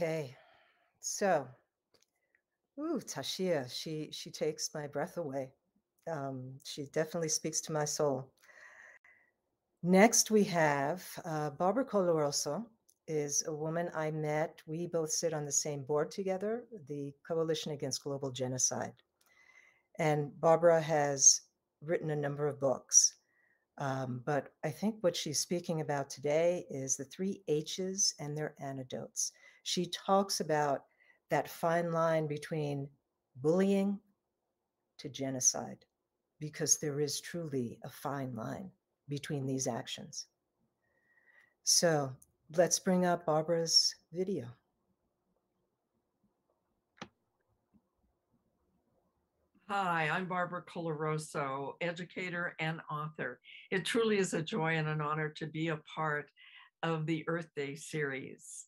Okay. So, ooh, Tashia, she she takes my breath away. Um, she definitely speaks to my soul. Next, we have uh, Barbara Coloroso is a woman I met. We both sit on the same board together, the Coalition Against Global Genocide. And Barbara has written a number of books. Um, but I think what she's speaking about today is the three H's and their antidotes. She talks about that fine line between bullying to genocide, because there is truly a fine line between these actions. So let's bring up Barbara's video. Hi, I'm Barbara Coloroso, educator and author. It truly is a joy and an honor to be a part of the Earth Day series.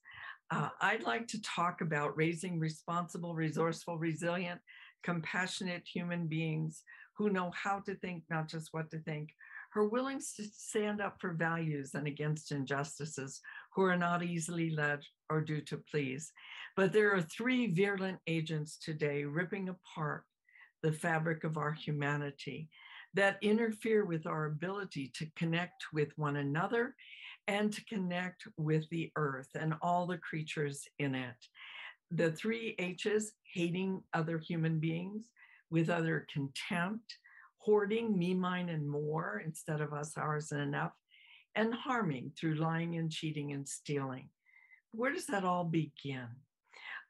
Uh, I'd like to talk about raising responsible, resourceful, resilient, compassionate human beings who know how to think, not just what to think, who are willing to stand up for values and against injustices, who are not easily led or do to please. But there are three virulent agents today ripping apart the fabric of our humanity that interfere with our ability to connect with one another and to connect with the earth and all the creatures in it. The three H's hating other human beings with other contempt, hoarding me, mine, and more instead of us, ours, and enough, and harming through lying and cheating and stealing. Where does that all begin?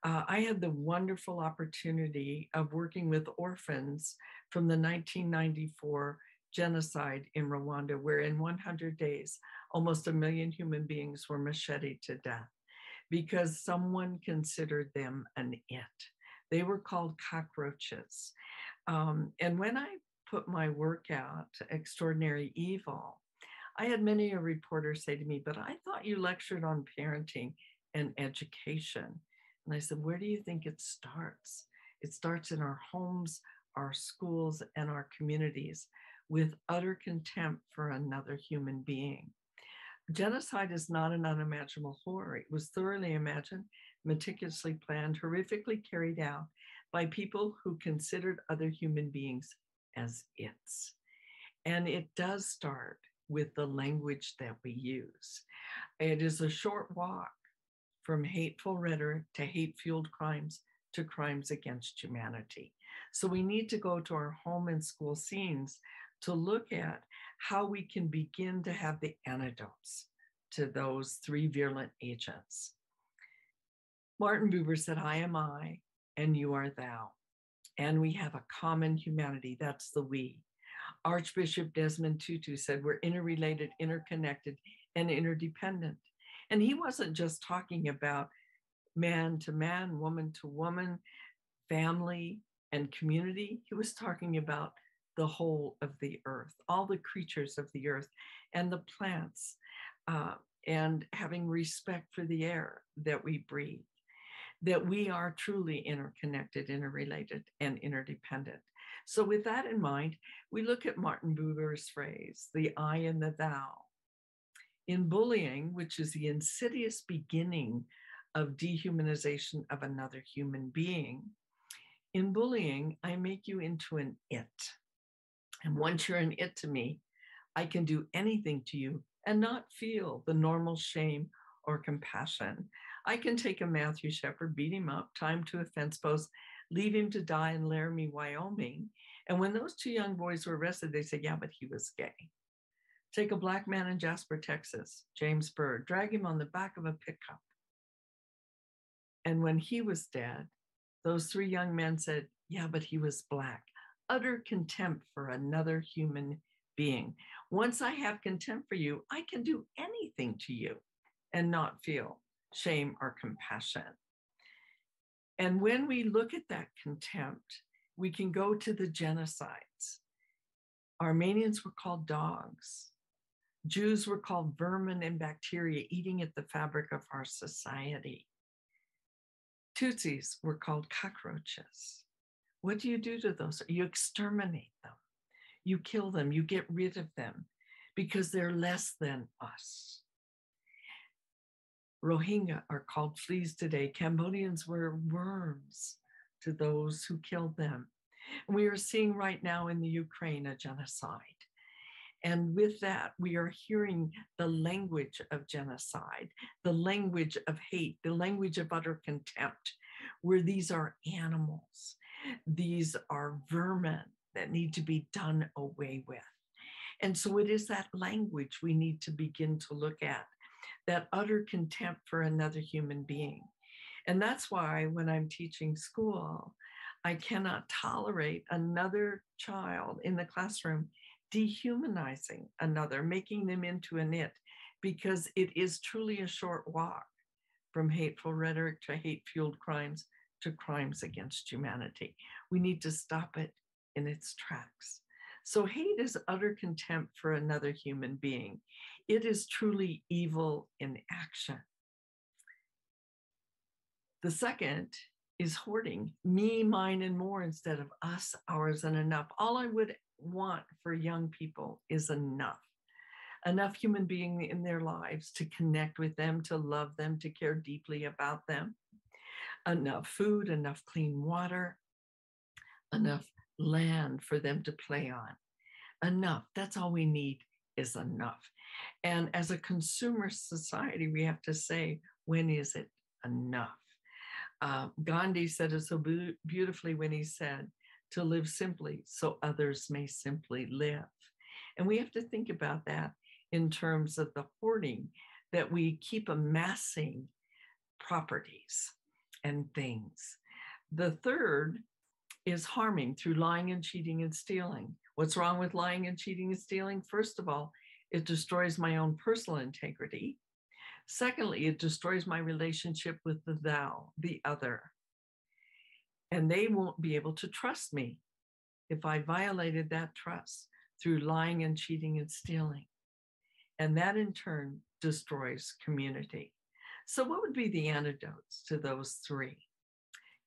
uh, I had the wonderful opportunity of working with orphans from the 1994 genocide in Rwanda, where in 100 days, almost a million human beings were macheted to death because someone considered them an it. They were called cockroaches. Um, and when I put my work out, Extraordinary Evil, I had many a reporter say to me, but I thought you lectured on parenting and education. And I said, Where do you think it starts? It starts in our homes, our schools, and our communities with utter contempt for another human being. Genocide is not an unimaginable horror. It was thoroughly imagined, meticulously planned, horrifically carried out by people who considered other human beings as its. And it does start with the language that we use. It is a short walk from hateful rhetoric to hate fueled crimes to crimes against humanity. So we need to go to our home and school scenes to look at how we can begin to have the antidotes to those three virulent agents. Martin Buber said, I am I, and you are thou. And we have a common humanity, that's the we. Archbishop Desmond Tutu said, We're interrelated, interconnected, and interdependent. And he wasn't just talking about man to man, woman to woman, family and community. He was talking about the whole of the earth, all the creatures of the earth and the plants, uh, and having respect for the air that we breathe, that we are truly interconnected, interrelated, and interdependent. So, with that in mind, we look at Martin Buber's phrase, the I and the thou, in bullying, which is the insidious beginning of dehumanization of another human being, in bullying, I make you into an it. And once you're an it to me, I can do anything to you and not feel the normal shame or compassion. I can take a Matthew Shepard, beat him up, tie him to a fence post, leave him to die in Laramie, Wyoming. And when those two young boys were arrested, they said, Yeah, but he was gay. Take a black man in Jasper, Texas, James Byrd, drag him on the back of a pickup. And when he was dead, those three young men said, Yeah, but he was black. Utter contempt for another human being. Once I have contempt for you, I can do anything to you and not feel shame or compassion. And when we look at that contempt, we can go to the genocides. Armenians were called dogs. Jews were called vermin and bacteria eating at the fabric of our society. Tutsis were called cockroaches. What do you do to those? You exterminate them. You kill them. You get rid of them because they're less than us. Rohingya are called fleas today. Cambodians were worms to those who killed them. We are seeing right now in the Ukraine a genocide. And with that, we are hearing the language of genocide, the language of hate, the language of utter contempt, where these are animals, these are vermin that need to be done away with. And so it is that language we need to begin to look at, that utter contempt for another human being. And that's why when I'm teaching school, I cannot tolerate another child in the classroom dehumanizing another, making them into an it, because it is truly a short walk from hateful rhetoric to hate fueled crimes to crimes against humanity. We need to stop it in its tracks. So, hate is utter contempt for another human being. It is truly evil in action. The second is hoarding me, mine, and more instead of us, ours, and enough. All I would want for young people is enough. Enough human being in their lives to connect with them, to love them, to care deeply about them. Enough food, enough clean water, enough land for them to play on. Enough. That's all we need is enough. And as a consumer society, we have to say, when is it enough? Uh, Gandhi said it so be- beautifully when he said, to live simply so others may simply live. And we have to think about that in terms of the hoarding that we keep amassing properties and things. The third is harming through lying and cheating and stealing. What's wrong with lying and cheating and stealing? First of all, it destroys my own personal integrity. Secondly, it destroys my relationship with the thou, the other. And they won't be able to trust me if I violated that trust through lying and cheating and stealing. And that in turn destroys community. So, what would be the antidotes to those three?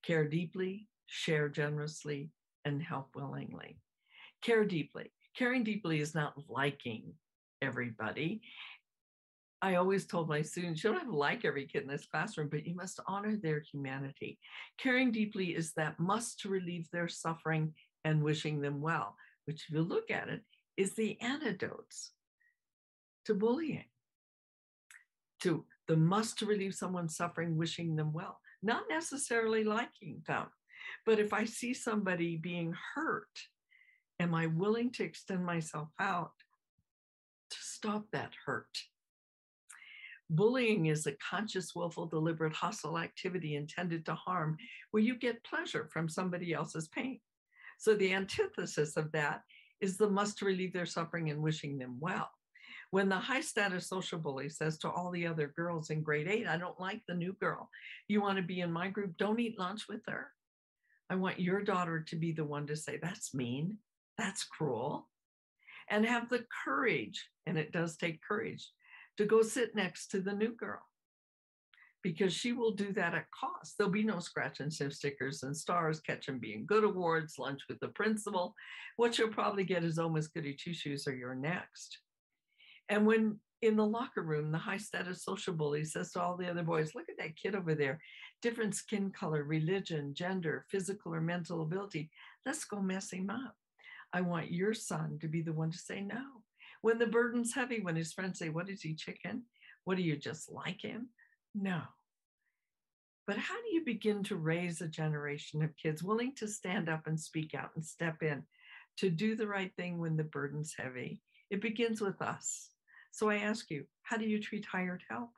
Care deeply, share generously, and help willingly. Care deeply. Caring deeply is not liking everybody. I always told my students, you don't have to like every kid in this classroom, but you must honor their humanity. Caring deeply is that must to relieve their suffering and wishing them well, which, if you look at it, is the antidotes to bullying, to the must to relieve someone's suffering, wishing them well, not necessarily liking them. But if I see somebody being hurt, am I willing to extend myself out to stop that hurt? Bullying is a conscious, willful, deliberate, hostile activity intended to harm where you get pleasure from somebody else's pain. So the antithesis of that is the must to relieve their suffering and wishing them well. When the high status social bully says to all the other girls in grade eight, I don't like the new girl. You want to be in my group? Don't eat lunch with her. I want your daughter to be the one to say, that's mean, that's cruel, and have the courage, and it does take courage, to go sit next to the new girl because she will do that at cost. There'll be no scratch and sniff stickers and stars, catch and being good awards, lunch with the principal. What you'll probably get is oh, almost goody two shoes or you're next. And when in the locker room, the high status social bully says to all the other boys, Look at that kid over there, different skin color, religion, gender, physical or mental ability. Let's go mess him up. I want your son to be the one to say no when the burden's heavy, when his friends say, What is he, chicken? What do you just like him? No. But how do you begin to raise a generation of kids willing to stand up and speak out and step in to do the right thing when the burden's heavy? It begins with us. So I ask you, how do you treat hired help?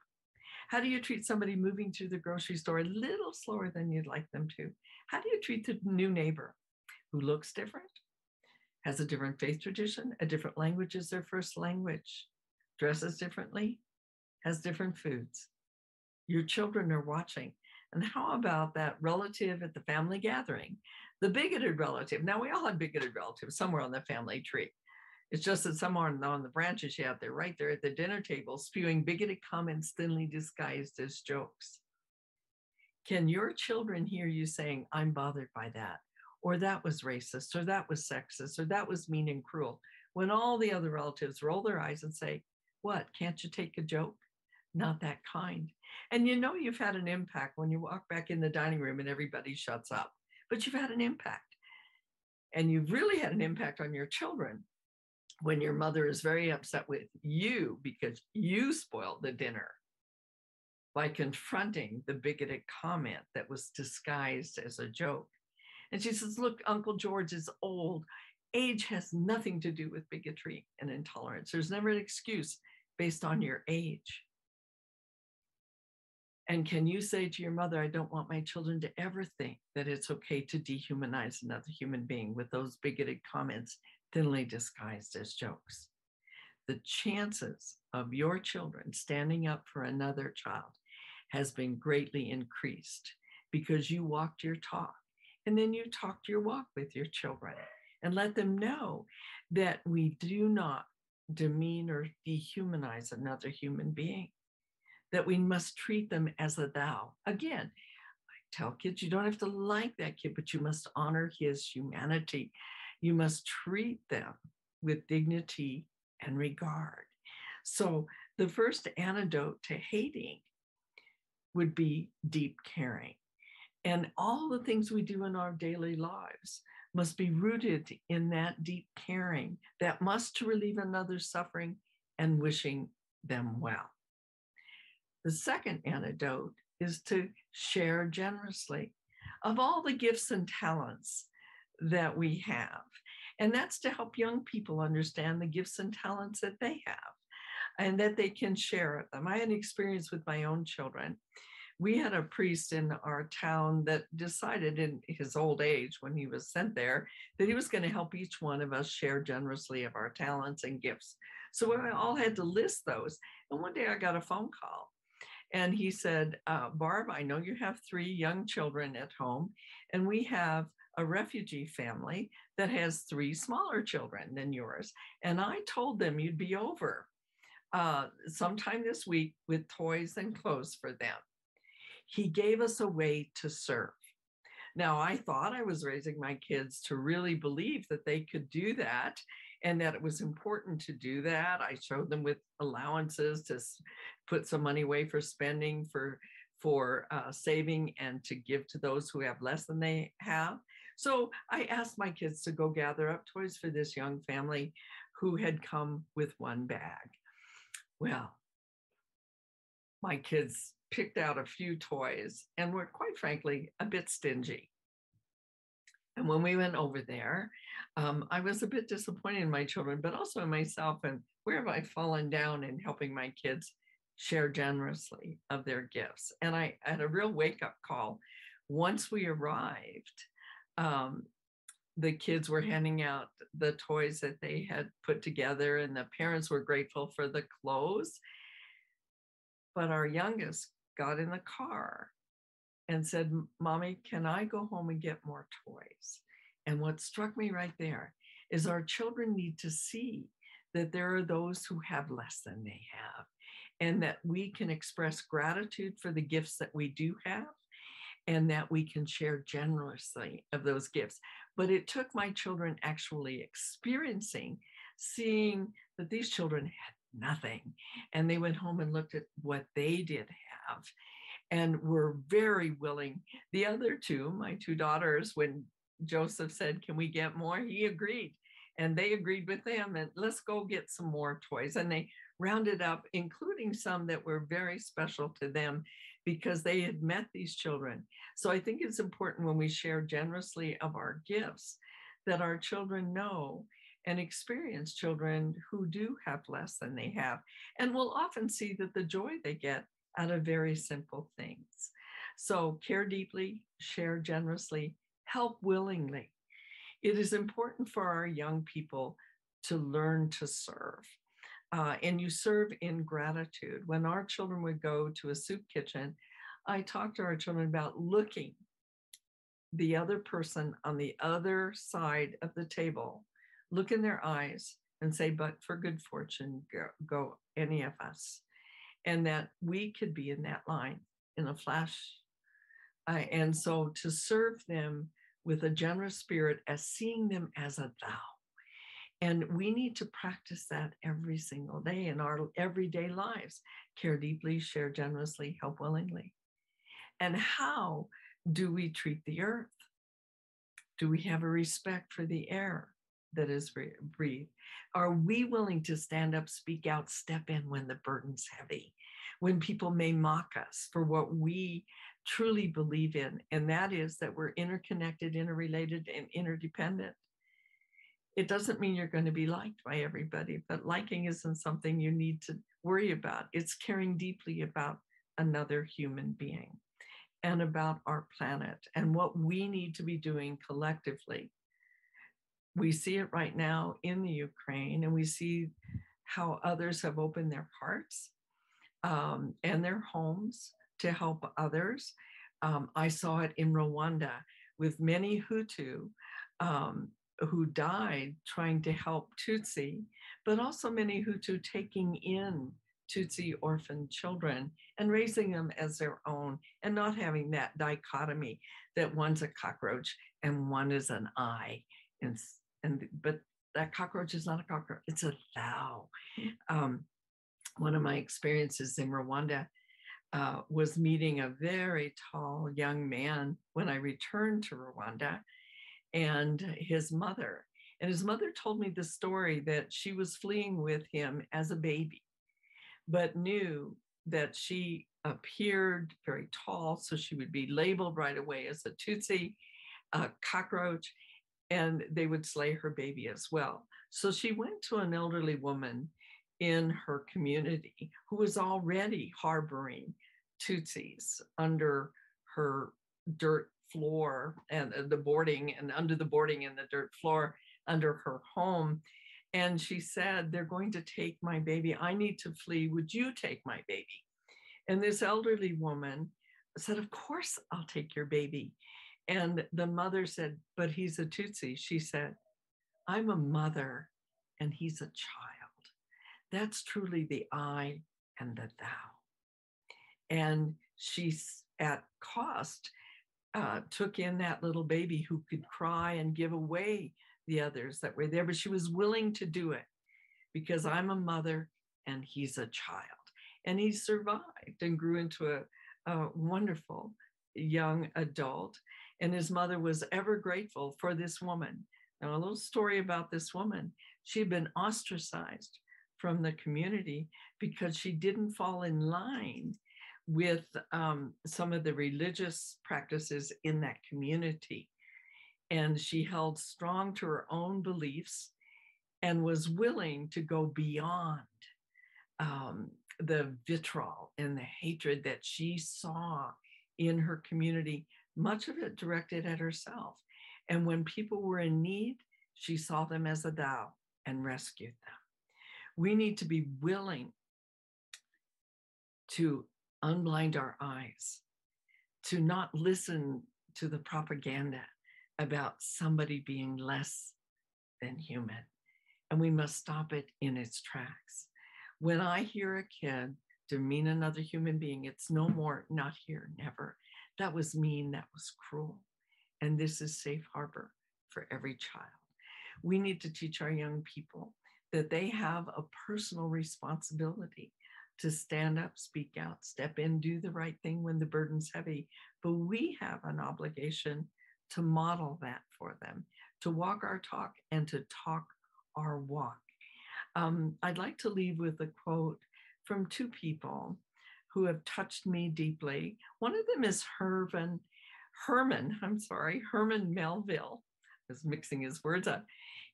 How do you treat somebody moving through the grocery store a little slower than you'd like them to? How do you treat the new neighbor who looks different, has a different faith tradition, a different language is their first language, dresses differently, has different foods. Your children are watching. And how about that relative at the family gathering, the bigoted relative? Now, we all have bigoted relatives somewhere on the family tree. It's just that some are on the branches have there, right there at the dinner table, spewing bigoted comments thinly disguised as jokes. Can your children hear you saying, I'm bothered by that? or that was racist, or that was sexist, or that was mean and cruel. When all the other relatives roll their eyes and say, What, can't you take a joke? not that kind. And you know you've had an impact when you walk back in the dining room and everybody shuts up, but you've had an impact. And you've really had an impact on your children when your mother is very upset with you because you spoiled the dinner by confronting the bigoted comment that was disguised as a joke. And she says, Look, Uncle George is old. Age has nothing to do with bigotry and intolerance. There's never an excuse based on your age. And can you say to your mother, I don't want my children to ever think that it's okay to dehumanize another human being with those bigoted comments thinly disguised as jokes? The chances of your children standing up for another child has been greatly increased because you walked your talk and then you talked your walk with your children and let them know that we do not demean or dehumanize another human being that we must treat them as a thou. Again, I tell kids you don't have to like that kid, but you must honor his humanity. You must treat them with dignity and regard. So, the first antidote to hating would be deep caring. And all the things we do in our daily lives must be rooted in that deep caring that must to relieve another's suffering and wishing them well. The second antidote is to share generously of all the gifts and talents that we have. And that's to help young people understand the gifts and talents that they have and that they can share them. I had an experience with my own children. We had a priest in our town that decided in his old age, when he was sent there, that he was going to help each one of us share generously of our talents and gifts. So we all had to list those. And one day I got a phone call and he said, uh, Barb, I know you have three young children at home, and we have a refugee family that has three smaller children than yours. And I told them you'd be over uh, sometime this week with toys and clothes for them. He gave us a way to serve. Now, I thought I was raising my kids to really believe that they could do that and that it was important to do that. I showed them with allowances to put some money away for spending, for for uh, saving, and to give to those who have less than they have. So I asked my kids to go gather up toys for this young family who had come with one bag. Well, my kids picked out a few toys and were quite frankly a bit stingy. And when we went over there, um, I was a bit disappointed in my children, but also in myself. And where have I fallen down in helping my kids share generously of their gifts? And I had a real wake up call. Once we arrived, um, the kids were handing out the toys that they had put together, and the parents were grateful for the clothes. But our youngest got in the car and said, Mommy, can I go home and get more toys? And what struck me right there is our children need to see that there are those who have less than they have, and that we can express gratitude for the gifts that we do have, and that we can share generously of those gifts. But it took my children actually experiencing, seeing that these children had nothing. And they went home and looked at what they did have and were very willing. The other two, my two daughters, when Joseph said, Can we get more? He agreed. And they agreed with them and let's go get some more toys. And they rounded up, including some that were very special to them because they had met these children. So I think it's important when we share generously of our gifts that our children know and experience children who do have less than they have and we'll often see that the joy they get out of very simple things. So care deeply, share generously, help willingly. It is important for our young people to learn to serve. Uh, and you serve in gratitude. When our children would go to a soup kitchen, I talked to our children about looking the other person on the other side of the table, look in their eyes and say, But for good fortune, go, go any of us and that we could be in that line in a flash. Uh, and so to serve them with a generous spirit as seeing them as a thou And we need to practice that every single day in our everyday lives. Care deeply, share generously, help willingly. And how do we treat the earth? Do we have a respect for the air that is breathed? Are we willing to stand up, speak out, step in when the burden's heavy? When people may mock us for what we truly believe in, and that is that we're interconnected, interrelated, and interdependent. It doesn't mean you're going to be liked by everybody, but liking isn't something you need to worry about. It's caring deeply about another human being and about our planet and what we need to be doing collectively. We see it right now in the Ukraine, and we see how others have opened their hearts um, and their homes to help others. Um, I saw it in Rwanda with many Hutu um, who died trying to help Tutsi, but also many Hutu taking in Tutsi orphan children and raising them as their own and not having that dichotomy that one's a cockroach and one is an eye. And but that cockroach is not a cockroach, it's a thou. Um, one of my experiences in Rwanda uh, was meeting a very tall young man when I returned to Rwanda and his mother. And his mother told me the story that she was fleeing with him as a baby but knew that she appeared very tall, so she would be labeled right away as a Tutsi, a cockroach, and they would slay her baby as well. So she went to an elderly woman in her community who was already harboring Tutsis under her dirt floor and uh, the boarding and under the boarding and the dirt floor under her home and she said, They're going to take my baby. I need to flee. Would you take my baby? And this elderly woman said, Of course, I'll take your baby. And the mother said, But he's a Tutsi. She said, I'm a mother and he's a child. That's truly the I and the thou. And she, at cost, uh, took in that little baby who could cry and give away the others that were there, but she was willing to do it because I'm a mother and he's a child. And he survived and grew into a, a wonderful young adult. And his mother was ever grateful for this woman. Now, a little story about this woman. She had been ostracized from the community because she didn't fall in line with um, some of the religious practices in that community and she held strong to her own beliefs and was willing to go beyond um, the vitriol and the hatred that she saw in her community, much of it directed at herself. And when people were in need, she saw them as a thou and rescued them. We need to be willing to unblind our eyes, to not listen to the propaganda about somebody being less than human. And we must stop it in its tracks. When I hear a kid demean another human being, it's no more, not here, never. That was mean, that was cruel. And this is safe harbor for every child. We need to teach our young people that they have a personal responsibility to stand up, speak out, step in, do the right thing when the burden's heavy. But we have an obligation to model that for them, to walk our talk and to talk our walk. Um, I'd like to leave with a quote from two people who have touched me deeply. One of them is Herman, Herman, I'm sorry, Herman Melville. I was mixing his words up.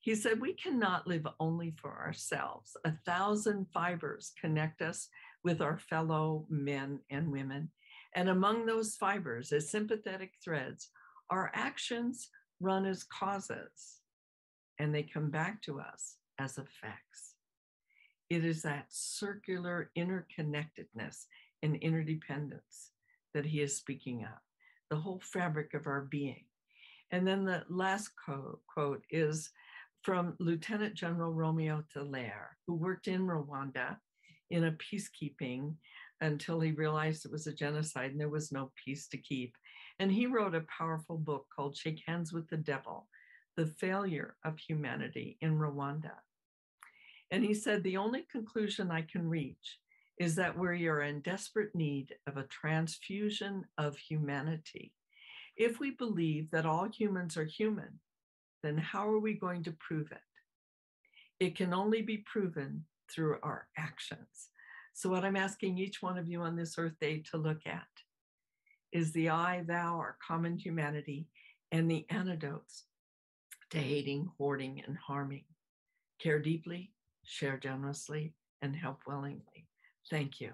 He said, We cannot live only for ourselves. A thousand fibers connect us with our fellow men and women. And among those fibers, as sympathetic threads, our actions run as causes and they come back to us as effects. It is that circular interconnectedness and interdependence that he is speaking of, the whole fabric of our being. And then the last quote is from Lieutenant General Romeo Dallaire, who worked in Rwanda in a peacekeeping until he realized it was a genocide and there was no peace to keep. And he wrote a powerful book called Shake Hands with the Devil the failure of humanity in Rwanda. And he said, The only conclusion I can reach is that we are in desperate need of a transfusion of humanity. If we believe that all humans are human, then how are we going to prove it? It can only be proven through our actions. So, what I'm asking each one of you on this Earth Day to look at is the I, thou, our common humanity, and the antidotes to hating, hoarding, and harming. Care deeply, share generously, and help willingly. Thank you.